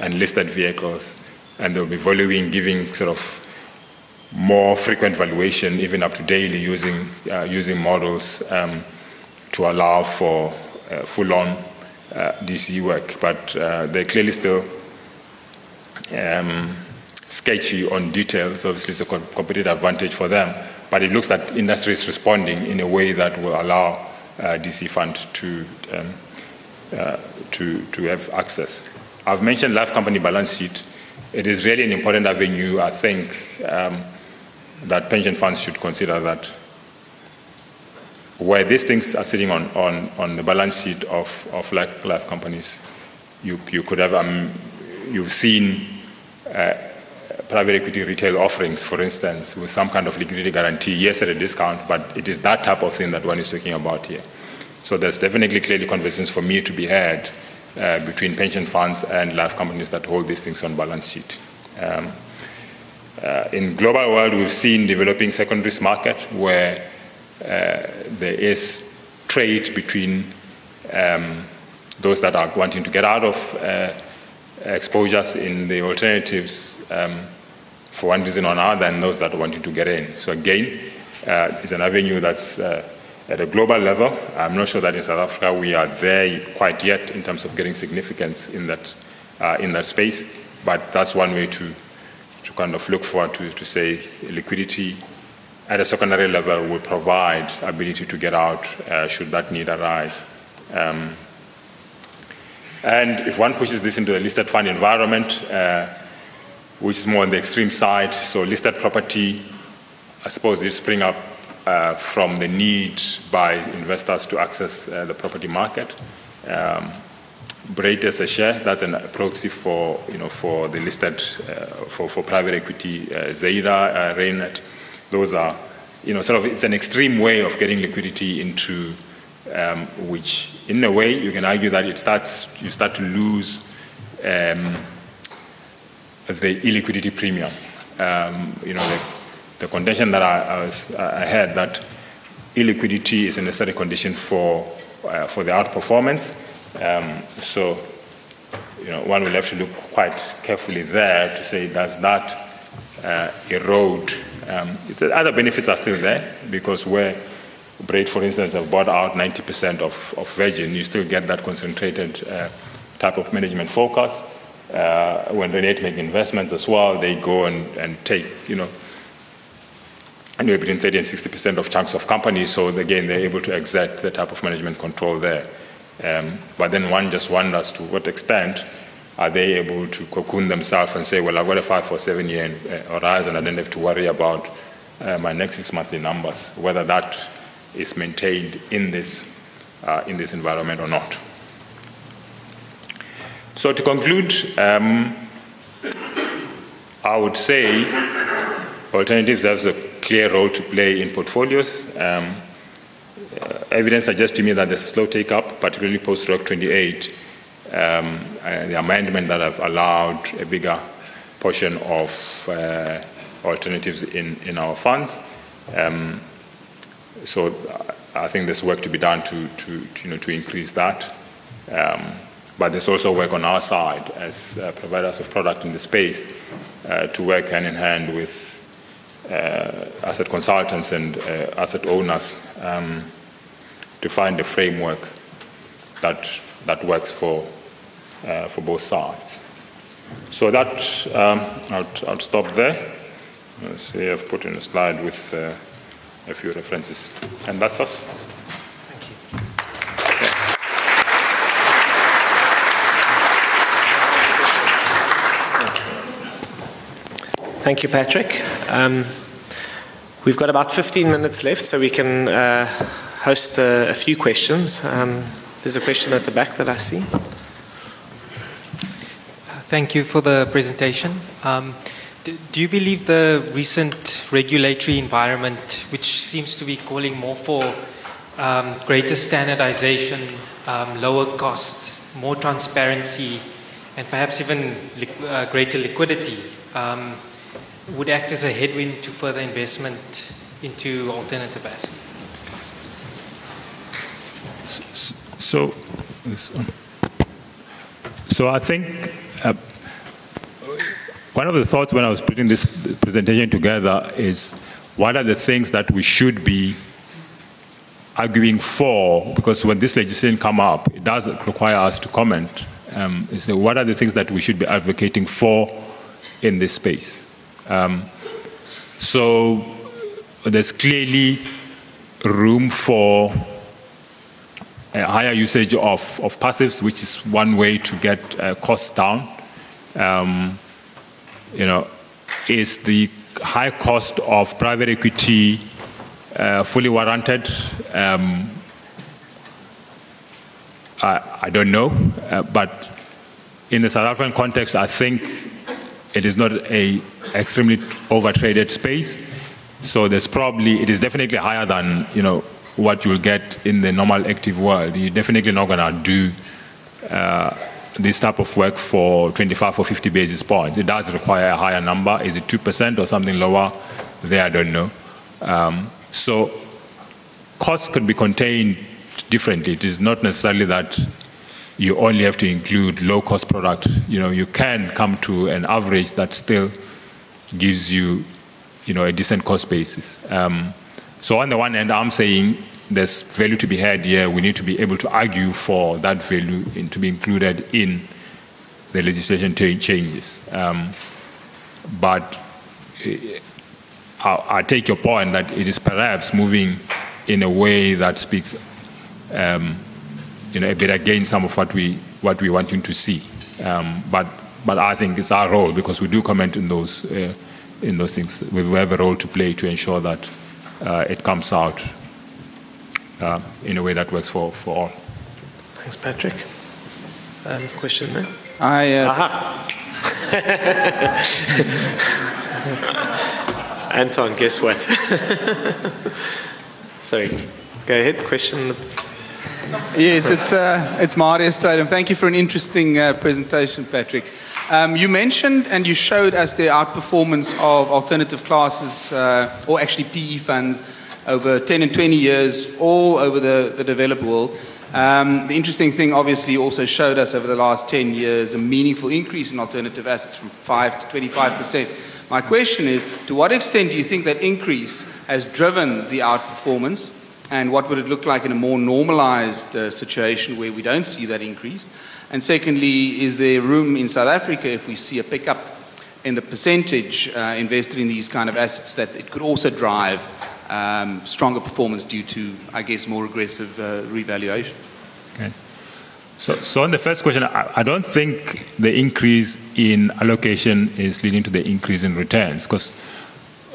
and listed vehicles. And they'll be valuing, giving sort of more frequent valuation, even up to daily, using, uh, using models um, to allow for uh, full-on uh, DC work. But uh, they're clearly still um, sketchy on details. Obviously, it's a competitive advantage for them. But it looks that industry is responding in a way that will allow DC fund to, um, to, to have access. I've mentioned life company balance sheet. It is really an important avenue, I think, um, that pension funds should consider that where these things are sitting on, on, on the balance sheet of, of life, life companies, you, you could have, um, you've seen uh, private equity retail offerings, for instance, with some kind of liquidity guarantee, yes, at a discount, but it is that type of thing that one is talking about here. So there's definitely clearly conversations for me to be had uh, between pension funds and life companies that hold these things on balance sheet. Um, uh, in global world, we've seen developing secondaries market where there is trade between um, those that are wanting to get out of uh, exposures in the alternatives um, for one reason or another and those that are wanting to get in. So again, uh, it's an avenue that's uh, at a global level. I'm not sure that in South Africa we are there quite yet in terms of getting significance in that, uh, in that space, but that's one way to, to kind of look forward to, to say liquidity at a secondary level will provide ability to get out uh, should that need arise. Um, and if one pushes this into a listed fund environment, uh, which is more on the extreme side, so listed property, I suppose they spring up uh, from the need by investors to access uh, the property market. Um, as a share, that's a proxy for, you know, for the listed, uh, for, for private equity, uh, Zeira, uh, Reinet. Those are, you know, sort of, it's an extreme way of getting liquidity into um, which, in a way, you can argue that it starts, you start to lose um, the illiquidity premium. Um, you know, the, the contention that I, I, was, I had that illiquidity is a necessary condition for, uh, for the outperformance. Um, so, you know, one will have to look quite carefully there to say, does that uh, erode? Um, the other benefits are still there because where Brait, for instance, have bought out 90% of, of Virgin, you still get that concentrated uh, type of management focus. Uh, when Reinet make investments as well, they go and, and take, you know, anywhere between 30 and 60% of chunks of companies. So again, they're able to exert the type of management control there. Um, but then one just wonders to what extent are they able to cocoon themselves and say, well, I've got a five or seven year uh, horizon, I don't have to worry about uh, my next six monthly numbers, whether that is maintained in this, uh, in this environment or not. So to conclude, um, I would say alternatives have a clear role to play in portfolios. Um, uh, evidence suggests to me that there's a slow take up, particularly post Reg 28. Um, uh, the amendment that have allowed a bigger portion of uh, alternatives in, in our funds. Um, so uh, I think there's work to be done to, to, to you know, to increase that. Um, but there's also work on our side as uh, providers of product in the space uh, to work hand in hand with uh, asset consultants and asset owners um, to find a framework that, that works for, uh, for both sides. So that, um, I'll, I'll, stop there. Let's see, I've put in a slide with uh, a few references. And that's us. Thank you, Thank you Patrick. Um, we've got about 15 minutes left, so we can uh, host a, a few questions. Um, there's a question at the back that I see. Thank you for the presentation. Um, do, you believe the recent regulatory environment, which seems to be calling more for um, greater standardization, um, lower cost, more transparency, and perhaps even li uh, greater liquidity, um, would act as a headwind to further investment into alternative assets? So, so I think uh, one of the thoughts when I was putting this presentation together is what are the things that we should be arguing for? Because when this legislation come up, it does require us to comment. Um, so what are the things that we should be advocating for in this space? Um, so there's clearly room for a higher usage of, of passives, which is one way to get uh, costs down. Um, you know, is the high cost of private equity uh, fully warranted? Um, I, I, don't know, uh, but in the South African context, I think it is not a extremely overtraded space. So there's probably it is definitely higher than you know what you'll get in the normal active world. You're definitely not going to do uh, this type of work for 25 or 50 basis points. It does require a higher number. Is it 2% or something lower? There, I don't know. Um, so costs could be contained differently. It is not necessarily that you only have to include low-cost product. You know, you can come to an average that still gives you, you know, a decent cost basis. Um, so on the one hand, I'm saying there's value to be had here. We need to be able to argue for that value in, to be included in the legislation changes. Um, but eh, I, I, take your point that it is perhaps moving in a way that speaks um, you know, a bit against some of what we what we wanting to see. Um, but but I think it's our role because we do comment in those uh, in those things. We have a role to play to ensure that uh, it comes out in a way that works for, for all. Thanks, Patrick. Um, question there? I, uh, Aha. Anton, guess what? Sorry. Go ahead. Question. yes, it's, uh, it's Marius Stadium. Thank you for an interesting uh, presentation, Patrick. Um, you mentioned and you showed us the outperformance of alternative classes, uh, or actually PE funds, over 10 and 20 years, all over the, the developed world. Um, the interesting thing, obviously, also showed us over the last 10 years a meaningful increase in alternative assets from 5 to 25 percent. My question is, to what extent do you think that increase has driven the outperformance, and what would it look like in a more normalized uh, situation where we don't see that increase? And secondly, is there room in South Africa if we see a pickup in the percentage uh, invested in these kind of assets that it could also drive stronger performance due to, I guess, more aggressive uh, revaluation? Okay. So, so on the first question, I, don't think the increase in allocation is leading to the increase in returns because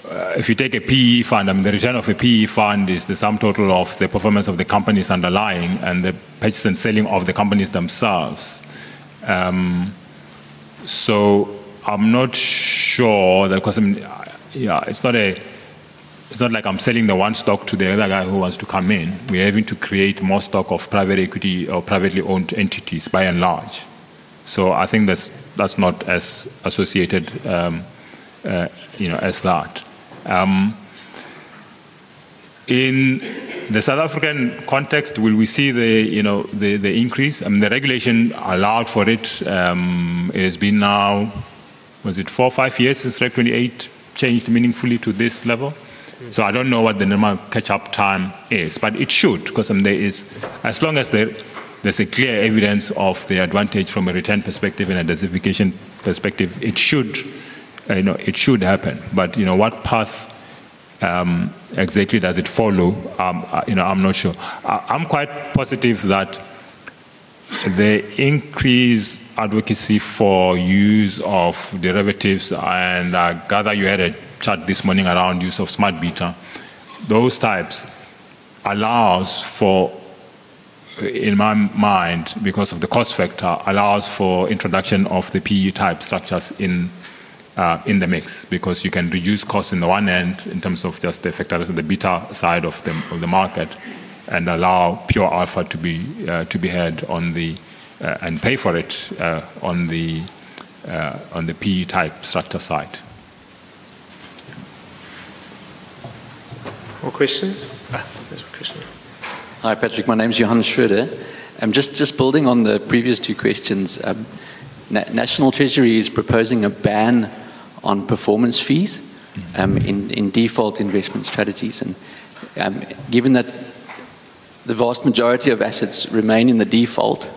uh, if you take a PE fund, I mean, the return of a PE fund is the sum total of the performance of the companies underlying and the purchase and selling of the companies themselves. Um, so I'm not sure that because I mean, yeah, it's not a it's not like I'm selling the one stock to the other guy who wants to come in. We're having to create more stock of private equity or privately owned entities by and large. So I think that's that's not as associated, um, uh, you know, as that. Um, in the South African context, will we see the you know the, the increase? I mean, the regulation allowed for it. Um, it has been now, was it four or five years since Reg 28 changed meaningfully to this level? So I don't know what the normal catch-up time is, but it should, because um, there is, as long as there, there's a clear evidence of the advantage from a return perspective and a diversification perspective, it should, uh, you know, it should happen. But you know, what path um, exactly does it follow? Um, uh, you know, I'm not sure. I, I'm quite positive that the increased advocacy for use of derivatives, and I gather you had a chat this morning around use of smart beta, those types allows for, in my mind, because of the cost factor, allows for introduction of the PE type structures in uh, in the mix because you can reduce costs in the one end in terms of just the factors on the beta side of the, of the market and allow pure alpha to be uh, to be had on the uh, and pay for it uh, on the uh, on the PE type structure side. More questions? Ah, there's a question. Hi, Patrick. My name is Johannes Schroeder. I'm just, just building on the previous two questions. Um, Na- National Treasury is proposing a ban on performance fees um, in, in default investment strategies. And um, given that the vast majority of assets remain in the default,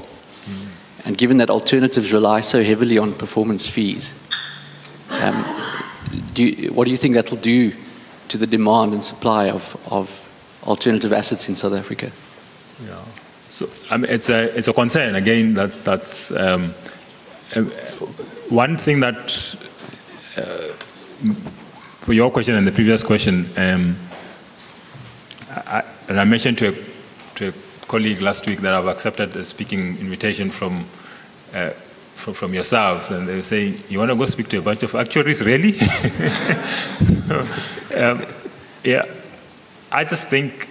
and given that alternatives rely so heavily on performance fees, um, do you, what do you think that will do to the demand and supply of, of alternative assets in South Africa? Yeah. So I mean, it's a it's a concern. Again, that's that's um, uh, one thing that uh, for your question and the previous question, um, I, and I mentioned to a, to a colleague last week that I've accepted a speaking invitation from. Uh, from, yourselves, and they were saying, "You want to go speak to a bunch of actuaries, really?" so, um, yeah, I just think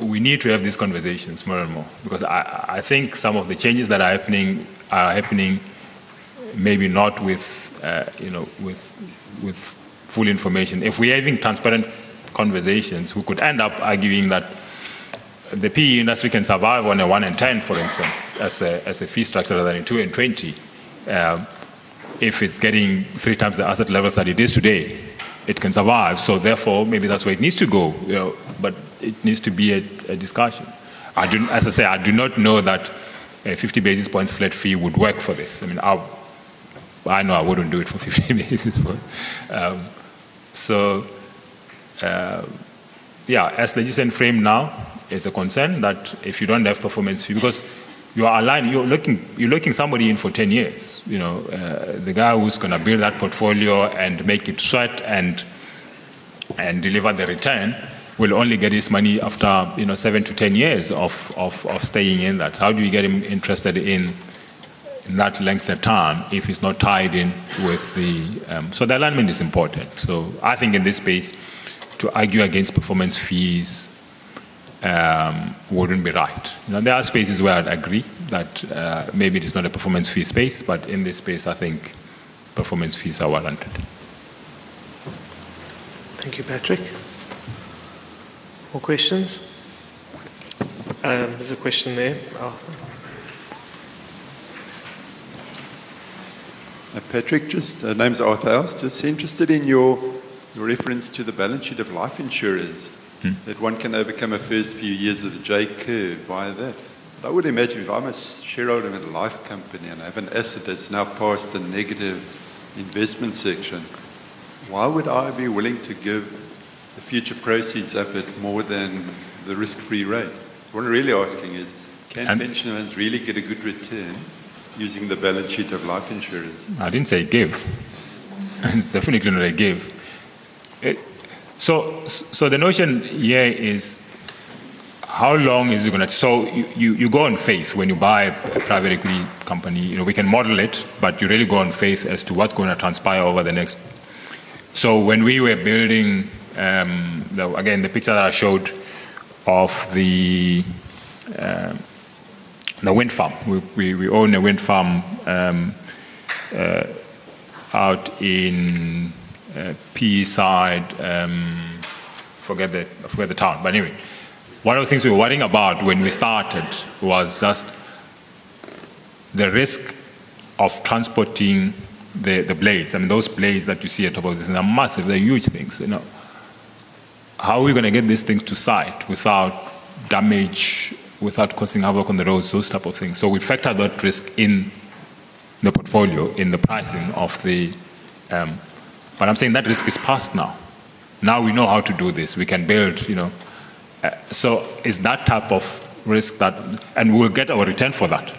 we need to have these conversations more and more because I, I think some of the changes that are happening are happening maybe not with uh, you know with with full information. If we're having transparent conversations, we could end up arguing that the PE industry can survive on a 1 and 10, for instance, as a, as a fee structure rather than a 2 and 20. Um, if it's getting three times the asset levels that it is today, it can survive. So therefore, maybe that's where it needs to go. You know, but it needs to be a, a discussion. I do, as I say, I do not know that a 50 basis points flat fee would work for this. I mean, I, I know I wouldn't do it for 50 basis points. Um, so, uh, yeah, as legislation framed now, it's a concern that if you don't have performance fee, because you are aligned. You're looking, you're looking somebody in for 10 years. You know, uh, the guy who's going to build that portfolio and make it sweat and and deliver the return will only get his money after you know seven to 10 years of, of, of staying in that. How do you get him interested in, in that length of time if he's not tied in with the? Um, so the alignment is important. So I think in this space, to argue against performance fees um, wouldn't be right. You know, there are spaces where I'd agree that uh, maybe it is not a performance fee space, but in this space, I think performance fees are warranted. Thank you, Patrick. More questions? Um, there's a question there. Oh. Uh, Patrick, just uh, name's Arthur House. Just interested in your, your reference to the balance sheet of life insurers hmm. that one can overcome a first few years of the J curve via that. But I would imagine if I'm a shareholder in a life company and I have an asset that's now past the negative investment section, why would I be willing to give the future proceeds up at more than the risk-free rate? What I'm really asking is, can and pension funds really get a good return using the balance sheet of life insurance? I didn't say give. it's definitely not a give. It, so, so the notion here is how long is it going to? So you, you, you, go on faith when you buy a private equity company. You know we can model it, but you really go on faith as to what's going to transpire over the next. So when we were building, um, the, again, the picture that I showed of the uh, the wind farm. We, we, we, own a wind farm um, uh, out in PE side, um, forget the forget the town. But anyway, one of the things we were worrying about when we started was just the risk of transporting the, the blades. I mean, those blades that you see at top of this are massive. They're huge things. You know, how are we going to get these things to site without damage, without causing havoc on the roads, those type of things? So we factor that risk in the portfolio, in the pricing of the um, but I'm saying that risk is past now. Now we know how to do this. We can build, you know. Uh, so it's that type of risk that, and we'll get our return for that.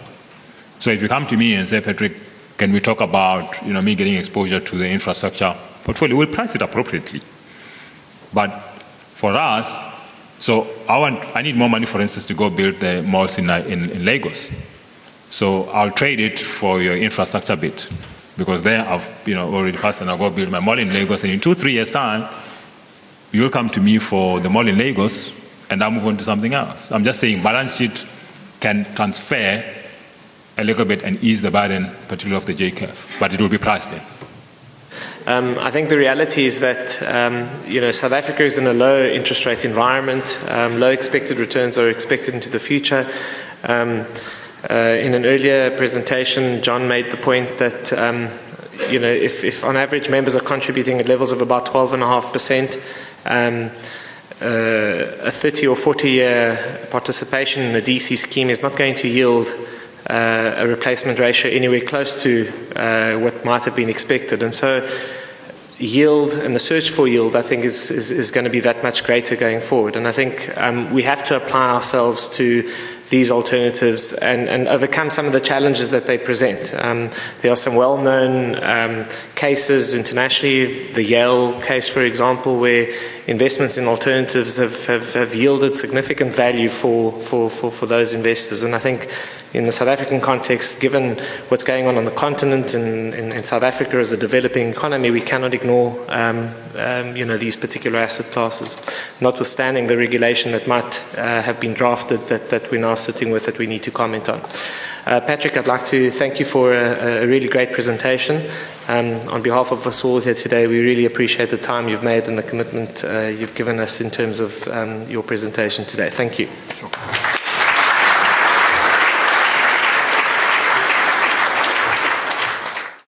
So if you come to me and say, Patrick, can we talk about, you know, me getting exposure to the infrastructure portfolio? We'll price it appropriately. But for us, so I want, I need more money, for instance, to go build the malls in, in, in Lagos. So I'll trade it for your infrastructure bit because there I've you know already passed and I'll go build my mall in Lagos, and in two three years time, you'll come to me for the mall in Lagos, and I'll move on to something else. I'm just saying balance sheet can transfer a little bit and ease the burden, particularly of the J curve, but it will be priced in. Um, I think the reality is that um, you know South Africa is in a low interest rate environment. Um, low expected returns are expected into the future. Uh, in an earlier presentation, John made the point that um, you know if, if, on average members are contributing at levels of about 12.5%, um, uh, a 30 or 40 year participation in a DC scheme is not going to yield uh, a replacement ratio anywhere close to uh, what might have been expected. And so yield and the search for yield, I think, is, is, is, going to be that much greater going forward. And I think um, we have to apply ourselves to these alternatives and, and, overcome some of the challenges that they present. Um, there are some well known um, cases internationally, the Yale case, for example, where investments in alternatives have, have, have yielded significant value for, for, for, for, those investors. And I think in the South African context, given what's going on on the continent and in, South Africa as a developing economy, we cannot ignore um, um, you know, these particular asset classes, notwithstanding the regulation that might uh, have been drafted that, that we're now sitting with that we need to comment on. Uh, Patrick, I'd like to thank you for a, a really great presentation. Um, on behalf of us all here today, we really appreciate the time you've made and the commitment uh, you've given us in terms of um, your presentation today. Thank you. Sure.